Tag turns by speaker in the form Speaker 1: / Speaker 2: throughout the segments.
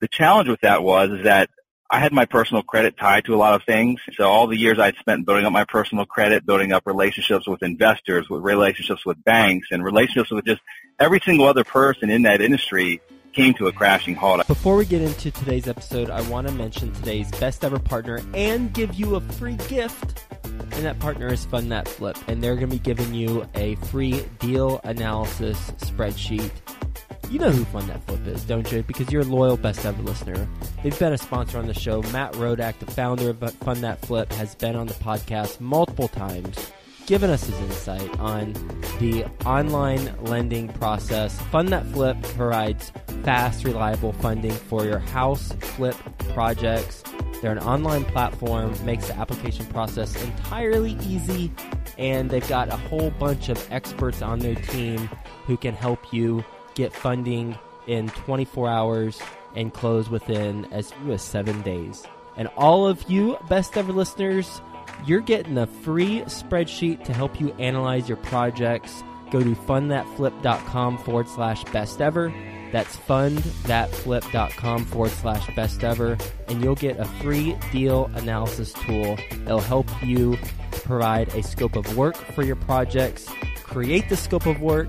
Speaker 1: The challenge with that was is that I had my personal credit tied to a lot of things. So all the years I'd spent building up my personal credit, building up relationships with investors, with relationships with banks, and relationships with just every single other person in that industry came to a crashing halt.
Speaker 2: Before we get into today's episode, I want to mention today's best ever partner and give you a free gift. And that partner is Fund That Flip. And they're going to be giving you a free deal analysis spreadsheet. You know who Fund That Flip is, don't you? Because you're a loyal best ever listener. They've been a sponsor on the show. Matt Rodak, the founder of Fund That Flip, has been on the podcast multiple times given us his insight on the online lending process. Fund That Flip provides fast, reliable funding for your house flip projects. They're an online platform, makes the application process entirely easy, and they've got a whole bunch of experts on their team who can help you get funding in 24 hours and close within as few as seven days. And all of you best ever listeners, you're getting a free spreadsheet to help you analyze your projects. Go to fundthatflip.com forward slash best ever. That's fundthatflip.com forward slash best ever. And you'll get a free deal analysis tool that'll help you provide a scope of work for your projects, create the scope of work,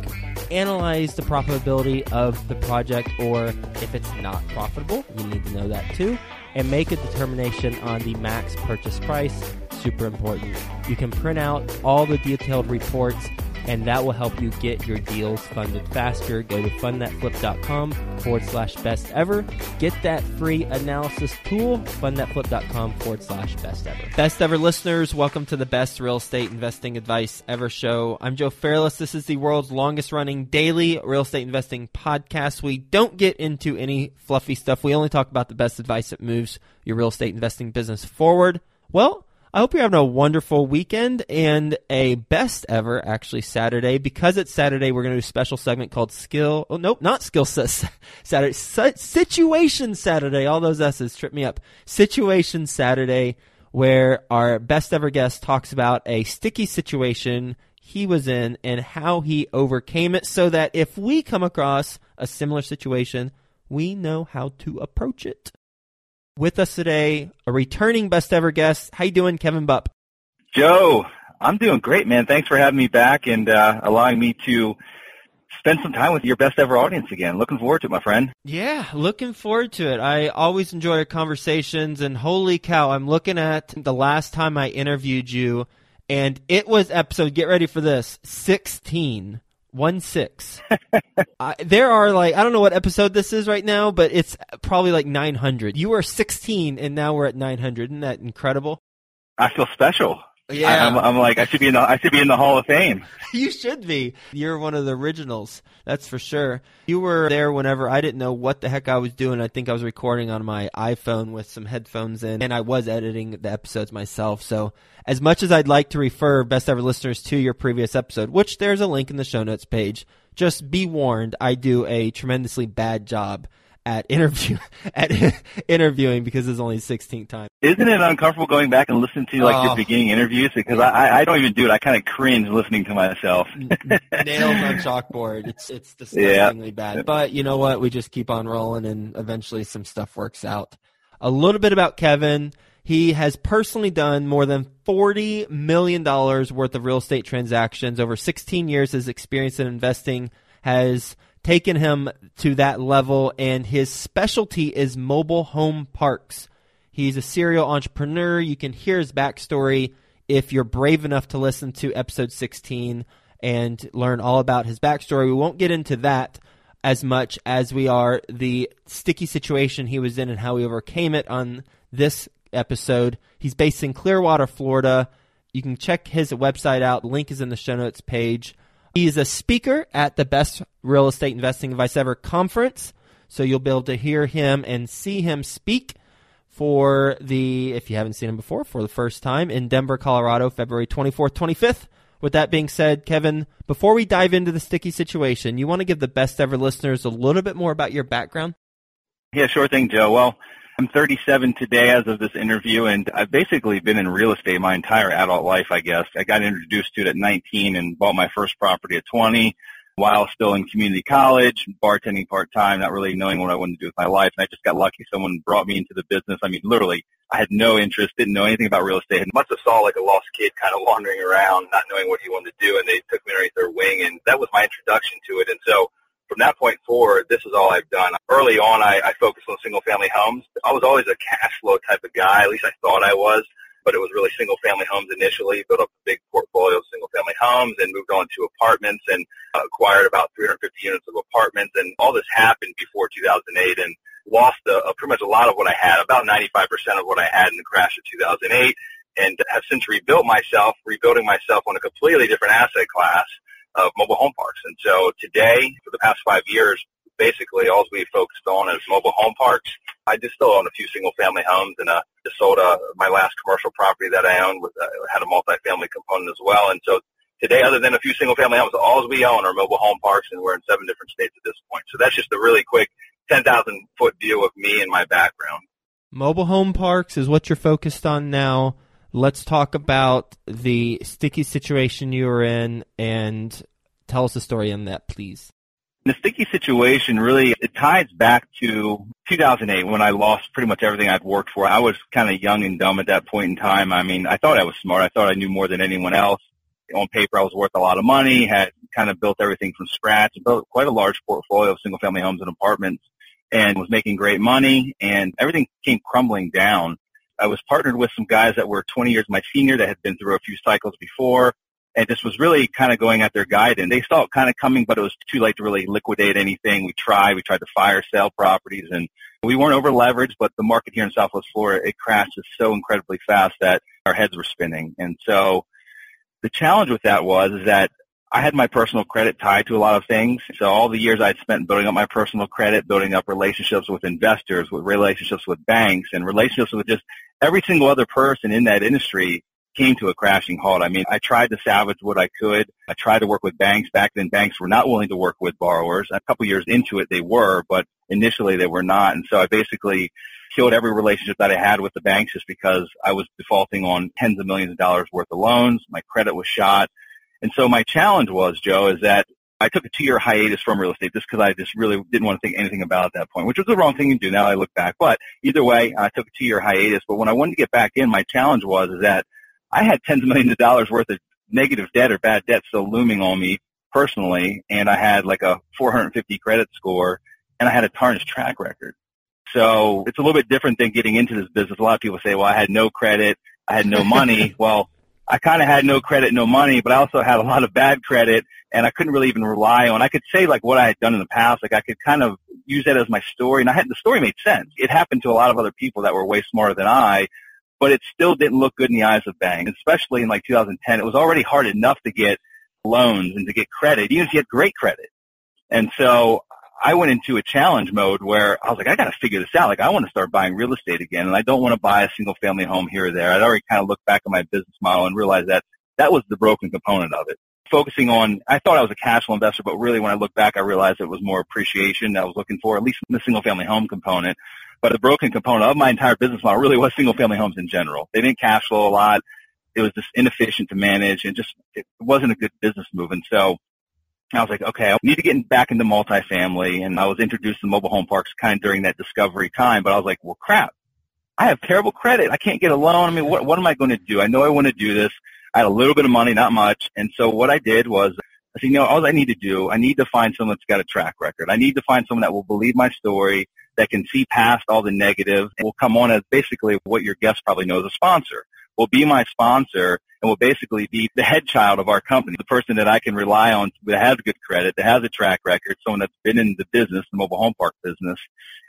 Speaker 2: analyze the profitability of the project, or if it's not profitable, you need to know that too, and make a determination on the max purchase price super important. You can print out all the detailed reports and that will help you get your deals funded faster. Go to fundthatflip.com forward slash best ever. Get that free analysis tool, fundthatflip.com forward slash best ever. Best ever listeners, welcome to the best real estate investing advice ever show. I'm Joe Fairless. This is the world's longest running daily real estate investing podcast. We don't get into any fluffy stuff. We only talk about the best advice that moves your real estate investing business forward. Well, I hope you're having a wonderful weekend and a best ever, actually, Saturday. Because it's Saturday, we're going to do a special segment called Skill. Oh, nope, not Skill Saturday. Situation Saturday. All those S's trip me up. Situation Saturday, where our best ever guest talks about a sticky situation he was in and how he overcame it so that if we come across a similar situation, we know how to approach it. With us today, a returning best ever guest. How you doing, Kevin Bupp?
Speaker 1: Joe, I'm doing great, man. Thanks for having me back and uh, allowing me to spend some time with your best ever audience again. Looking forward to it, my friend.
Speaker 2: Yeah, looking forward to it. I always enjoy our conversations, and holy cow, I'm looking at the last time I interviewed you, and it was episode, get ready for this, 16 one six. uh, there are like I don't know what episode this is right now, but it's probably like nine hundred. You were sixteen, and now we're at nine hundred. Isn't that incredible?
Speaker 1: I feel special.
Speaker 2: Yeah,
Speaker 1: I, am I'm like I should be in the I should be in the Hall of Fame.
Speaker 2: you should be. You're one of the originals. That's for sure. You were there whenever I didn't know what the heck I was doing. I think I was recording on my iPhone with some headphones in, and I was editing the episodes myself. So as much as I'd like to refer best ever listeners to your previous episode, which there's a link in the show notes page, just be warned, I do a tremendously bad job at interview at interviewing because it's only 16th time.
Speaker 1: Isn't it uncomfortable going back and listening to like oh. your beginning interviews? Because I I don't even do it. I kind of cringe listening to myself.
Speaker 2: Nails on chalkboard. It's it's disgustingly yeah. bad. But you know what? We just keep on rolling, and eventually some stuff works out. A little bit about Kevin. He has personally done more than $40 million worth of real estate transactions. Over 16 years, his experience in investing has taken him to that level, and his specialty is mobile home parks. He's a serial entrepreneur. You can hear his backstory if you're brave enough to listen to episode 16 and learn all about his backstory. We won't get into that as much as we are the sticky situation he was in and how he overcame it on this episode. He's based in Clearwater, Florida. You can check his website out. The link is in the show notes page. He is a speaker at the Best Real Estate Investing Advice Ever conference. So you'll be able to hear him and see him speak for the, if you haven't seen him before, for the first time in Denver, Colorado, February 24th, 25th. With that being said, Kevin, before we dive into the sticky situation, you want to give the best ever listeners a little bit more about your background?
Speaker 1: Yeah, sure thing, Joe. Well, I'm 37 today as of this interview, and I've basically been in real estate my entire adult life, I guess. I got introduced to it at 19 and bought my first property at 20. While still in community college, bartending part-time, not really knowing what I wanted to do with my life. And I just got lucky. Someone brought me into the business. I mean, literally, I had no interest, didn't know anything about real estate, and must have saw like a lost kid kind of wandering around, not knowing what he wanted to do, and they took me underneath their wing, and that was my introduction to it. And so from that point forward, this is all I've done. Early on, I, I focused on single-family homes. I was always a cash flow type of guy. At least I thought I was but it was really single family homes initially, built up a big portfolio of single family homes and moved on to apartments and uh, acquired about 350 units of apartments. And all this happened before 2008 and lost a, a, pretty much a lot of what I had, about 95% of what I had in the crash of 2008 and have since rebuilt myself, rebuilding myself on a completely different asset class of mobile home parks. And so today, for the past five years, basically all we focused on is mobile home parks. I just still own a few single family homes and uh, just sold uh, my last commercial property that I owned with uh, had a multifamily component as well. And so today, other than a few single family homes, all we own are mobile home parks, and we're in seven different states at this point. So that's just a really quick 10,000 foot view of me and my background.
Speaker 2: Mobile home parks is what you're focused on now. Let's talk about the sticky situation you were in and tell us the story on that, please.
Speaker 1: The sticky situation really, it ties back to 2008 when I lost pretty much everything I'd worked for. I was kind of young and dumb at that point in time. I mean, I thought I was smart. I thought I knew more than anyone else. On paper, I was worth a lot of money, had kind of built everything from scratch, built quite a large portfolio of single family homes and apartments and was making great money and everything came crumbling down. I was partnered with some guys that were 20 years my senior that had been through a few cycles before and just was really kind of going at their guidance. They saw it kind of coming, but it was too late to really liquidate anything. We tried, we tried to fire sale properties and we weren't over leveraged, but the market here in Southwest Florida, it crashed so incredibly fast that our heads were spinning. And so the challenge with that was is that I had my personal credit tied to a lot of things. So all the years I'd spent building up my personal credit, building up relationships with investors, with relationships with banks and relationships with just every single other person in that industry came to a crashing halt. I mean, I tried to salvage what I could. I tried to work with banks. Back then, banks were not willing to work with borrowers. A couple years into it, they were, but initially they were not. And so I basically killed every relationship that I had with the banks just because I was defaulting on tens of millions of dollars worth of loans. My credit was shot. And so my challenge was, Joe, is that I took a two-year hiatus from real estate just because I just really didn't want to think anything about at that point, which was the wrong thing to do. Now I look back, but either way, I took a two-year hiatus. But when I wanted to get back in, my challenge was is that I had tens of millions of dollars worth of negative debt or bad debt still looming on me personally, and I had like a 450 credit score, and I had a tarnished track record. So it's a little bit different than getting into this business. A lot of people say, well, I had no credit, I had no money. well, I kind of had no credit, no money, but I also had a lot of bad credit, and I couldn't really even rely on. I could say like what I had done in the past, like I could kind of use that as my story, and I had the story made sense. It happened to a lot of other people that were way smarter than I, but it still didn't look good in the eyes of banks, especially in like 2010. It was already hard enough to get loans and to get credit, even if you had great credit. And so I went into a challenge mode where I was like, I got to figure this out. Like, I want to start buying real estate again, and I don't want to buy a single family home here or there. I'd already kind of looked back at my business model and realized that that was the broken component of it. Focusing on, I thought I was a cash flow investor, but really when I look back, I realized it was more appreciation that I was looking for, at least in the single family home component. But the broken component of my entire business model really was single family homes in general. They didn't cash flow a lot. It was just inefficient to manage and just, it wasn't a good business move. And so I was like, okay, I need to get back into multifamily. And I was introduced to mobile home parks kind of during that discovery time. But I was like, well, crap. I have terrible credit. I can't get a loan. I mean, what, what am I going to do? I know I want to do this. I had a little bit of money, not much. And so what I did was I said, you know, all I need to do, I need to find someone that's got a track record. I need to find someone that will believe my story, that can see past all the negative and will come on as basically what your guests probably know as a sponsor. Will be my sponsor and will basically be the head child of our company, the person that I can rely on that has good credit, that has a track record, someone that's been in the business, the mobile home park business,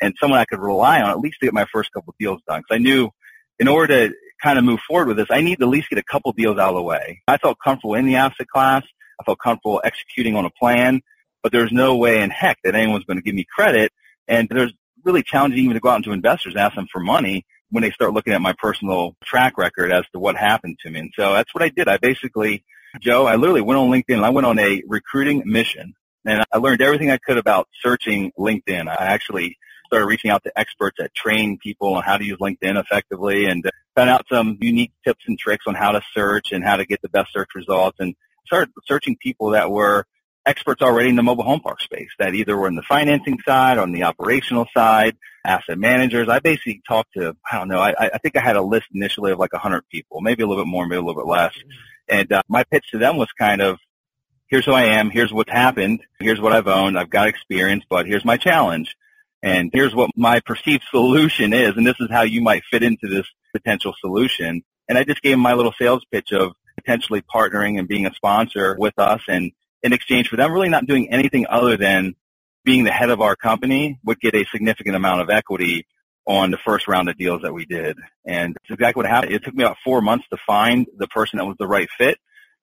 Speaker 1: and someone I could rely on at least to get my first couple of deals done. Because I knew in order to kind of move forward with this, I need to at least get a couple deals out of the way. I felt comfortable in the asset class. I felt comfortable executing on a plan, but there's no way in heck that anyone's going to give me credit. And there's really challenging even to go out into investors and ask them for money when they start looking at my personal track record as to what happened to me. And so that's what I did. I basically, Joe, I literally went on LinkedIn and I went on a recruiting mission and I learned everything I could about searching LinkedIn. I actually started reaching out to experts that train people on how to use LinkedIn effectively and found out some unique tips and tricks on how to search and how to get the best search results and started searching people that were experts already in the mobile home park space that either were in the financing side, on the operational side, asset managers. I basically talked to, I don't know, I, I think I had a list initially of like 100 people, maybe a little bit more, maybe a little bit less. And uh, my pitch to them was kind of, here's who I am, here's what's happened, here's what I've owned, I've got experience, but here's my challenge. And here's what my perceived solution is, and this is how you might fit into this potential solution. And I just gave my little sales pitch of potentially partnering and being a sponsor with us and in exchange for them really not doing anything other than being the head of our company would get a significant amount of equity on the first round of deals that we did. And it's exactly what happened. It took me about four months to find the person that was the right fit.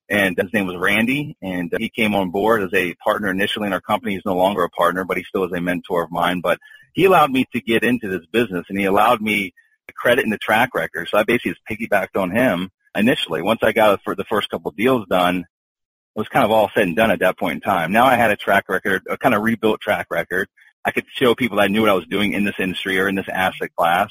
Speaker 1: And his name was Randy. And he came on board as a partner initially in our company. He's no longer a partner, but he still is a mentor of mine. But he allowed me to get into this business and he allowed me the credit and the track record. So I basically just piggybacked on him initially. Once I got for the first couple of deals done, it was kind of all said and done at that point in time. Now I had a track record, a kind of rebuilt track record. I could show people that I knew what I was doing in this industry or in this asset class.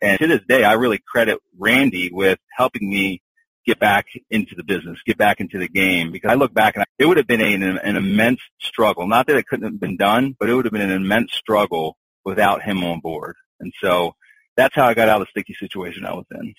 Speaker 1: And to this day, I really credit Randy with helping me get back into the business, get back into the game. Because I look back and I, it would have been a, an, an immense struggle. Not that it couldn't have been done, but it would have been an immense struggle without him on board. And so that's how I got out of the sticky situation I was in.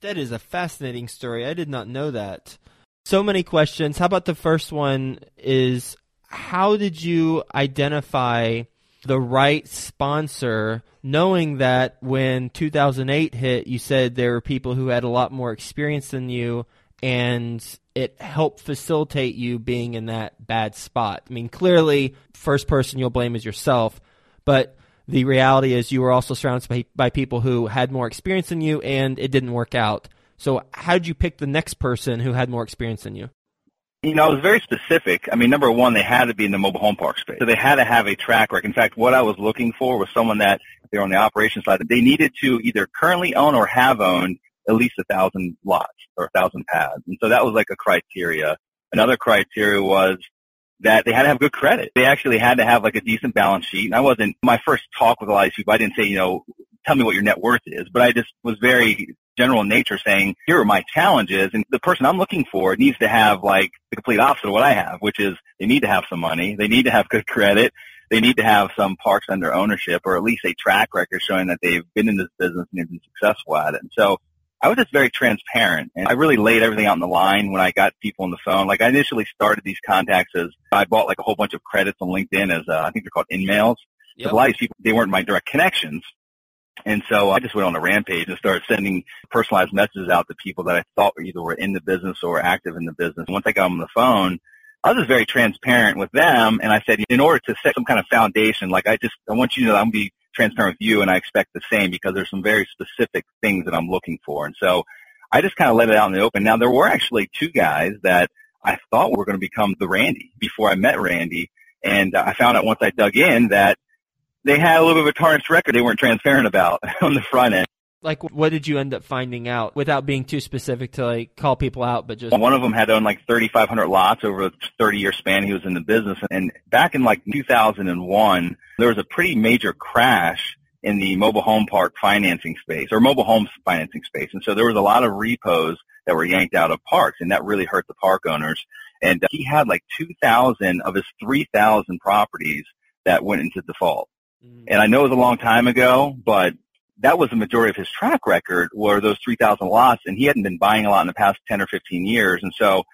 Speaker 2: That is a fascinating story. I did not know that so many questions. How about the first one is how did you identify the right sponsor knowing that when 2008 hit you said there were people who had a lot more experience than you and it helped facilitate you being in that bad spot. I mean, clearly first person you'll blame is yourself, but the reality is you were also surrounded by, by people who had more experience than you and it didn't work out. So how did you pick the next person who had more experience than you?
Speaker 1: You know, I was very specific. I mean, number one, they had to be in the mobile home park space. So they had to have a track record. In fact, what I was looking for was someone that, they're on the operations side, that they needed to either currently own or have owned at least a thousand lots or a thousand pads. And so that was like a criteria. Another criteria was that they had to have good credit. They actually had to have like a decent balance sheet. And I wasn't, my first talk with a lot of people, I didn't say, you know, tell me what your net worth is, but I just was very general nature saying, here are my challenges. And the person I'm looking for needs to have like the complete opposite of what I have, which is they need to have some money. They need to have good credit. They need to have some parks under ownership or at least a track record showing that they've been in this business and they've been successful at it. And so I was just very transparent and I really laid everything out on the line when I got people on the phone. Like I initially started these contacts as I bought like a whole bunch of credits on LinkedIn as uh, I think they're called InMails. Yep. A lot of these people, they weren't my direct connections, and so I just went on a rampage and started sending personalized messages out to people that I thought either were in the business or active in the business. Once I got them on the phone, I was just very transparent with them. And I said, in order to set some kind of foundation, like I just, I want you to know that I'm going to be transparent with you and I expect the same because there's some very specific things that I'm looking for. And so I just kind of let it out in the open. Now there were actually two guys that I thought were going to become the Randy before I met Randy. And I found out once I dug in that they had a little bit of a tarnished record they weren't transparent about on the front end.
Speaker 2: Like, what did you end up finding out without being too specific to like call people out, but just
Speaker 1: one of them had owned like 3,500 lots over a 30 year span. He was in the business, and back in like 2001, there was a pretty major crash in the mobile home park financing space or mobile home financing space, and so there was a lot of repos that were yanked out of parks, and that really hurt the park owners. And he had like 2,000 of his 3,000 properties that went into default. Mm-hmm. And I know it was a long time ago, but that was the majority of his track record were those 3,000 lots, and he hadn't been buying a lot in the past 10 or 15 years. And so it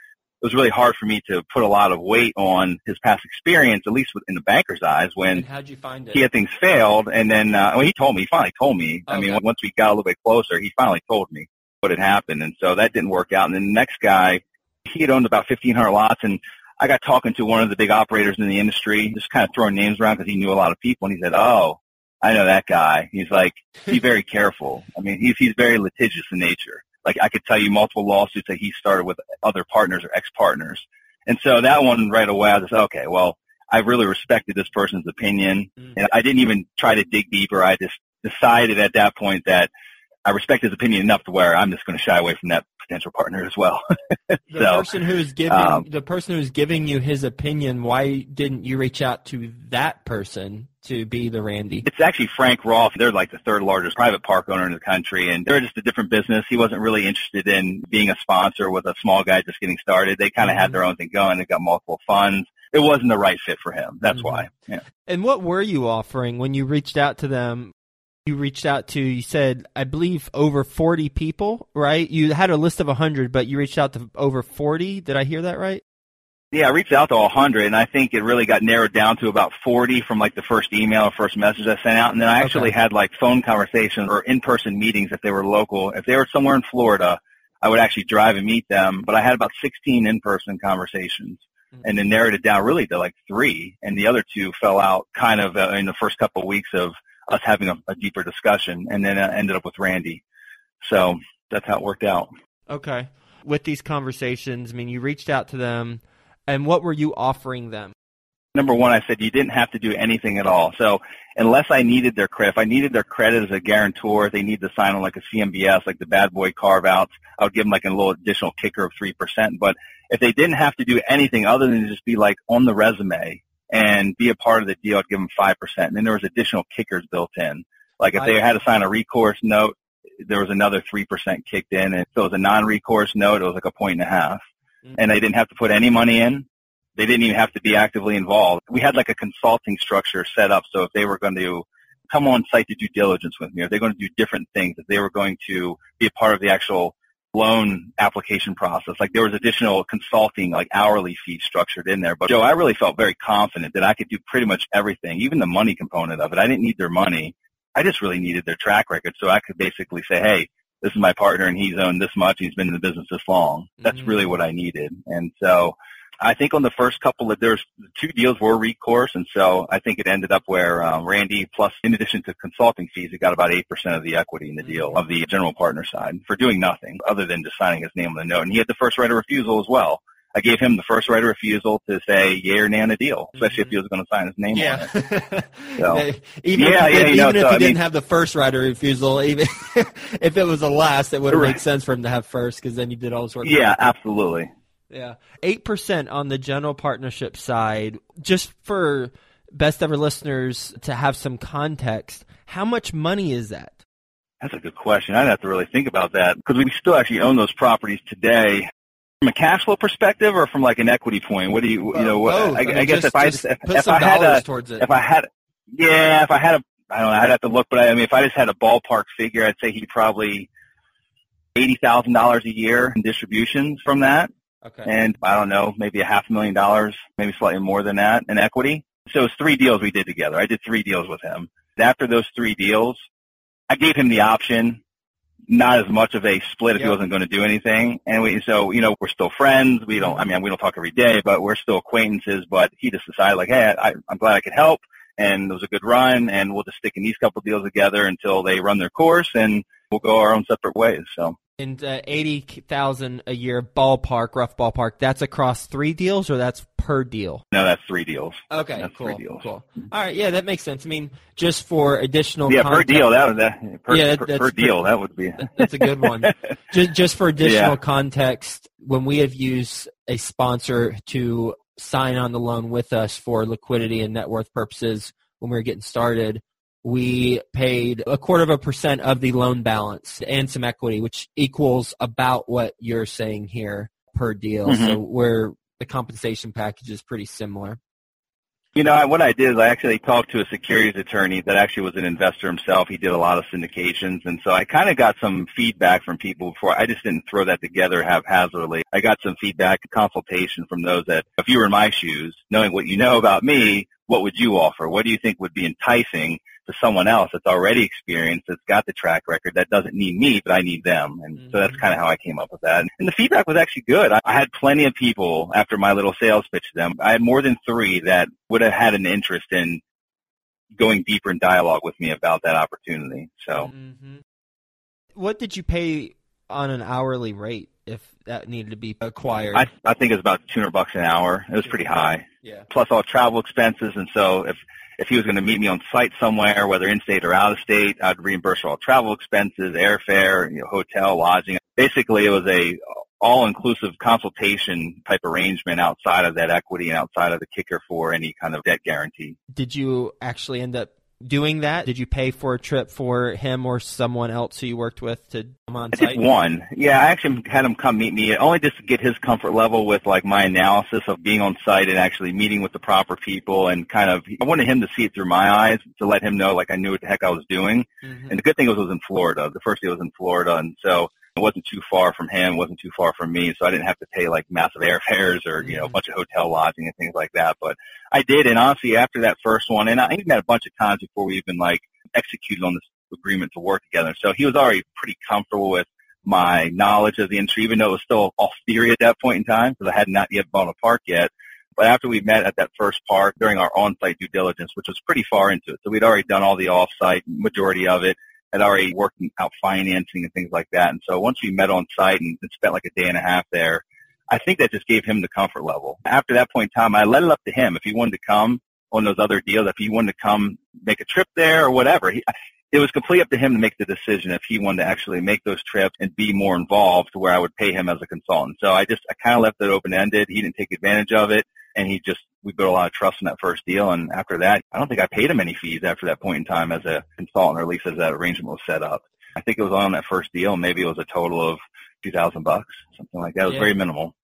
Speaker 1: was really hard for me to put a lot of weight on his past experience, at least in the banker's eyes, when
Speaker 2: how'd you find it?
Speaker 1: he had things failed. And then, uh, well, he told me, he finally told me. Okay. I mean, once we got a little bit closer, he finally told me what had happened. And so that didn't work out. And then the next guy, he had owned about 1,500 lots, and I got talking to one of the big operators in the industry, just kind of throwing names around because he knew a lot of people, and he said, "Oh, I know that guy." He's like, "Be very careful." I mean, he's he's very litigious in nature. Like I could tell you multiple lawsuits that he started with other partners or ex-partners, and so that one right away, I was like, "Okay, well." I really respected this person's opinion, mm. and I didn't even try to dig deeper. I just decided at that point that I respect his opinion enough to where I'm just going to shy away from that potential partner as well.
Speaker 2: the so, person who's giving um, the person who's giving you his opinion, why didn't you reach out to that person to be the Randy?
Speaker 1: It's actually Frank Rolfe. They're like the third largest private park owner in the country, and they're just a different business. He wasn't really interested in being a sponsor with a small guy just getting started. They kind of mm-hmm. had their own thing going. They got multiple funds. it wasn't the right fit for him. That's
Speaker 2: Mhm.
Speaker 1: why. Yeah.
Speaker 2: And what were you offering when you reached out to them? You reached out to, you said, I believe over 40 people, right? You had a list of 100, but you reached out to over 40. Did I hear that right?
Speaker 1: Yeah, I reached out to 100, and I think it really got narrowed down to about 40 from like the first email or first message I sent out. And then I actually
Speaker 2: Okay.
Speaker 1: had like phone conversations or in-person meetings if they were local. If they were somewhere in Florida, I would actually drive and meet them. But I had about 16 in-person conversations and then narrowed it down really to like three. And the other two fell out kind of uh, in the first couple of weeks of us having a, a deeper discussion and then uh, ended up with Randy. So that's how it worked out.
Speaker 2: Okay. With these conversations, I mean, you reached out to them, and what were you offering them?
Speaker 1: number one, I said you didn't have to do anything at all. So unless I needed their credit, if I needed their credit as a guarantor, if they need to sign on like a CMBS, like the bad boy carve outs, I would give them like a little additional kicker of 3%. But if they didn't have to do anything other than just be like on the resume and be a part of the deal, I'd give them 5%. And then there was additional kickers built in. Like if they had to sign a recourse note, there was another 3% kicked in. And if it was a non-recourse note, it was like a point and a half.
Speaker 2: Mhm.
Speaker 1: And they didn't have to put any money in they didn't even have to be actively involved. We had like a consulting structure set up so if they were going to come on site to do diligence with me, or they're going to do different things, if they were going to be a part of the actual loan application process, like there was additional consulting, like hourly fee structured in there. But Joe, I really felt very confident that I could do pretty much everything, even the money component of it. I didn't need their money. I just really needed their track record. So I could basically say, hey, this is my partner and he's owned this much. He's been in the business this long. That's
Speaker 2: Mhm.
Speaker 1: really what I needed. And so I think on the first couple of there's two deals were recourse, and so I think it ended up where um, Randy, plus in addition to consulting fees, he got about eight percent of the equity in the deal of the general partner side for doing nothing other than just signing his name on the note, and he had the first right of refusal as well. I gave him the first right of refusal to say yay or nay on the deal, especially if he was going to sign his name on it. So-
Speaker 2: even
Speaker 1: Yeah,
Speaker 2: if,
Speaker 1: yeah,
Speaker 2: even
Speaker 1: know,
Speaker 2: if
Speaker 1: so,
Speaker 2: he
Speaker 1: I
Speaker 2: didn't have the first right of refusal, even if it was the last, it would have
Speaker 1: Right.
Speaker 2: made sense for him to have first because then he did all this work.
Speaker 1: Yeah, absolutely.
Speaker 2: Yeah. 8% on the general partnership side. Just for best ever listeners to have some context, how much money is that?
Speaker 1: That's a good question. I'd have to really think about that because we still actually own those properties today. From a cash flow perspective, or from like an equity point, what do you, you know? What,
Speaker 2: Both.
Speaker 1: I, I,
Speaker 2: mean,
Speaker 1: guess
Speaker 2: just-
Speaker 1: if I
Speaker 2: just
Speaker 1: if,
Speaker 2: put
Speaker 1: if
Speaker 2: some
Speaker 1: I had
Speaker 2: dollars
Speaker 1: a,
Speaker 2: towards it.
Speaker 1: if I had, yeah, if I had a, I don't know, I'd have to look, but I, I mean, if I just had a ballpark figure, I'd say he probably eighty thousand dollars a year in distributions from that,
Speaker 2: okay.
Speaker 1: and I don't know, maybe a half a million dollars, maybe slightly more than that in equity. So it was three deals we did together. I did three deals with him. After those three deals, I gave him the option, not as much of a split if he wasn't going to do anything. And we, so, you know, we're still friends. We don't, I mean, we don't talk every day, but we're still acquaintances, but he just decided like, hey, I, I'm glad I could help. And it was a good run and we'll just stick in these couple deals together until they run their course and we'll go our own separate ways. So
Speaker 2: And uh, 80,000 a year ballpark, rough ballpark, that's across three deals or that's per deal?
Speaker 1: no, that's three deals.
Speaker 2: Okay,
Speaker 1: That's
Speaker 2: cool.
Speaker 1: deals.
Speaker 2: Cool. All right, yeah, that makes sense. I mean, just for additional
Speaker 1: Yeah, per deal. That was that per,
Speaker 2: Yeah,
Speaker 1: per,
Speaker 2: that's
Speaker 1: per deal. That would be.
Speaker 2: That's a good one. just, just for additional
Speaker 1: Yeah.
Speaker 2: context, when we have used a sponsor to sign on the loan with us for liquidity and net worth purposes when we were getting started, we paid a quarter of a percent of the loan balance and some equity, which equals about what you're saying here per deal.
Speaker 1: Mhm.
Speaker 2: So where the compensation package is pretty similar.
Speaker 1: You know, I- what I did is I actually talked to a securities attorney that actually was an investor himself. He did a lot of syndications, and so I kind of got some feedback from people before. I just didn't throw that together haphazardly. I got some feedback, consultation from those that, if you were in my shoes, knowing what you know about me, what would you offer? What do you think would be enticing to someone else that's already experienced, that's got the track record, that doesn't need me, but I need them. And so that's
Speaker 2: Mhm.
Speaker 1: kind of how I came up with that. And the feedback was actually good. I, I had plenty of people after my little sales pitch to them. I had more than three that would have had an interest in going deeper in dialogue with me about that opportunity. So
Speaker 2: mm-hmm. What did you pay on an hourly rate if that needed to be acquired?
Speaker 1: I, I think it was about 200 bucks an hour. It was pretty high.
Speaker 2: yeah.
Speaker 1: Plus all travel expenses. And so if, if he was going to meet me on site somewhere, whether in state or out of state, I'd reimburse all travel expenses, airfare, you know, hotel, lodging. Basically, it was a all-inclusive consultation type arrangement outside of that equity and outside of the kicker for any kind of debt guarantee.
Speaker 2: Did you actually end up doing that? Did you pay for a trip for him or someone else who you worked with to come on site?
Speaker 1: Just one. Yeah, I actually had him come meet me only just to get his comfort level with like my analysis of being on site and actually meeting with the proper people and kind of I wanted him to see it through my eyes to let him know like I knew what the heck I was doing. Mm-hmm. And the good thing was it was in Florida. The first day was in Florida and so it wasn't too far from him, wasn't too far from me, so I didn't have to pay like massive airfares or, you know, a mm-hmm. bunch of hotel lodging and things like that. But I did, and honestly, after that first one, and I even met a bunch of times before we even like executed on this agreement to work together. So he was already pretty comfortable with my knowledge of the industry, even though it was still all theory at that point in time, because I had not yet bought a park yet. But after we met at that first park during our on-site due diligence, which was pretty far into it, so we'd already done all the off-site majority of it, had already worked out financing and things like that. And so once we met on site and, and spent like a day and a half there, I think that just gave him the comfort level. After that point in time, I let it up to him if he wanted to come on those other deals, if he wanted to come make a trip there or whatever. He, it was completely up to him to make the decision if he wanted to actually make those trips and be more involved to where I would pay him as a consultant. So I just, I kind of left it open ended. He didn't take advantage of it and he just we built a lot of trust in that first deal. And after that, I don't think I paid him any fees after that point in time as a consultant, or at least as that arrangement was set up. I think it was on that first deal. Maybe it was a total of two thousand bucks, something like that. It was yeah. very minimal.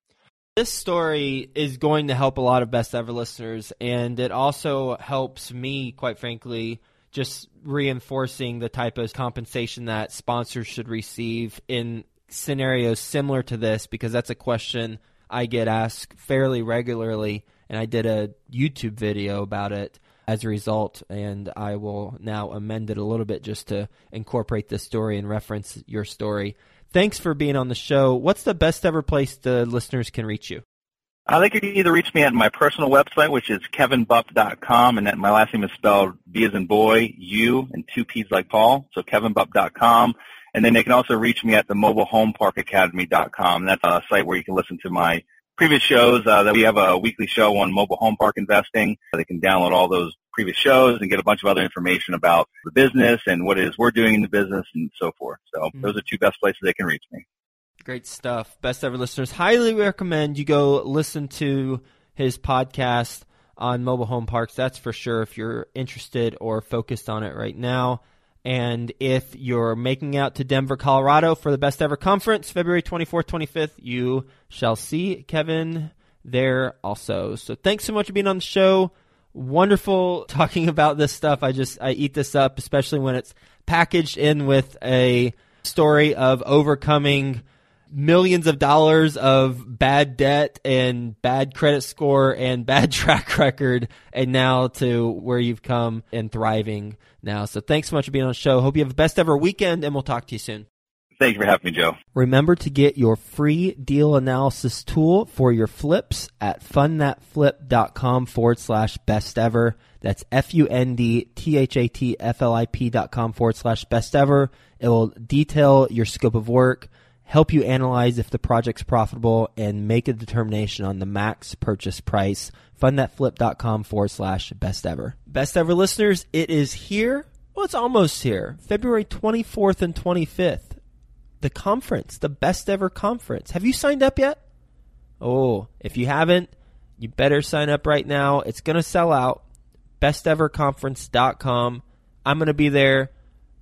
Speaker 2: This story is going to help a lot of best ever listeners, and it also helps me, quite frankly, just reinforcing the type of compensation that sponsors should receive in scenarios similar to this, because that's a question I get asked fairly regularly, and I did a YouTube video about it as a result, and I will now amend it a little bit just to incorporate this story and reference your story. Thanks for being on the show. What's the best ever place the listeners can reach you?
Speaker 1: I think you can either reach me at my personal website, which is kevinbupp.com, and that my last name is spelled B as in boy, U, and two P's like Paul, so kevinbupp.com. And then they can also reach me at the mobilehomeparkacademy.com. That's a site where you can listen to my previous shows. Uh, that we have a weekly show on mobile home park investing. They can download all those previous shows and get a bunch of other information about the business and what it is we're doing in the business and so forth. So mm-hmm. those are two best places they can reach me.
Speaker 2: Great stuff. Best ever listeners. Highly recommend you go listen to his podcast on mobile home parks. That's for sure if you're interested or focused on it right now. And if you're making out to Denver, Colorado for the Best Ever Conference, February 24th, 25th, you shall see Kevin there also. So thanks so much for being on the show. Wonderful talking about this stuff. I just, I eat this up, especially when it's packaged in with a story of overcoming millions of dollars of bad debt and bad credit score and bad track record and now to where you've come and thriving now. So thanks so much for being on the show. Hope you have the best ever weekend and we'll talk to you soon.
Speaker 1: Thank you for having me, Joe.
Speaker 2: Remember to get your free deal analysis tool for your flips at fundthatflip.com forward slash best ever. That's F U N D T H A T F L I P dot com forward slash best ever. It will detail your scope of work help you analyze if the project's profitable and make a determination on the max purchase price. Fundthatflip.com forward slash best ever. Best ever listeners, it is here. Well, it's almost here. February 24th and 25th. The conference, the best ever conference. Have you signed up yet? Oh, if you haven't, you better sign up right now. It's going to sell out. Besteverconference.com. I'm going to be there.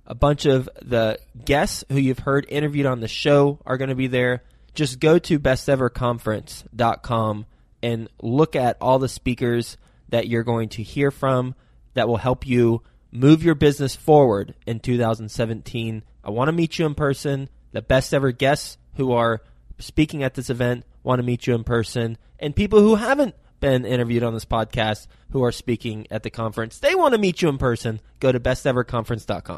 Speaker 2: A bunch of the guests who you've heard interviewed on the show are going to be there. Just go to besteverconference.com and look at all the speakers that you're going to hear from that will help you move your business forward in 2017. I want to meet you in person. The best ever guests who are speaking at this event want to meet you in person. And people who haven't been interviewed on this podcast who are speaking at the conference, they want to meet you in person. Go to besteverconference.com.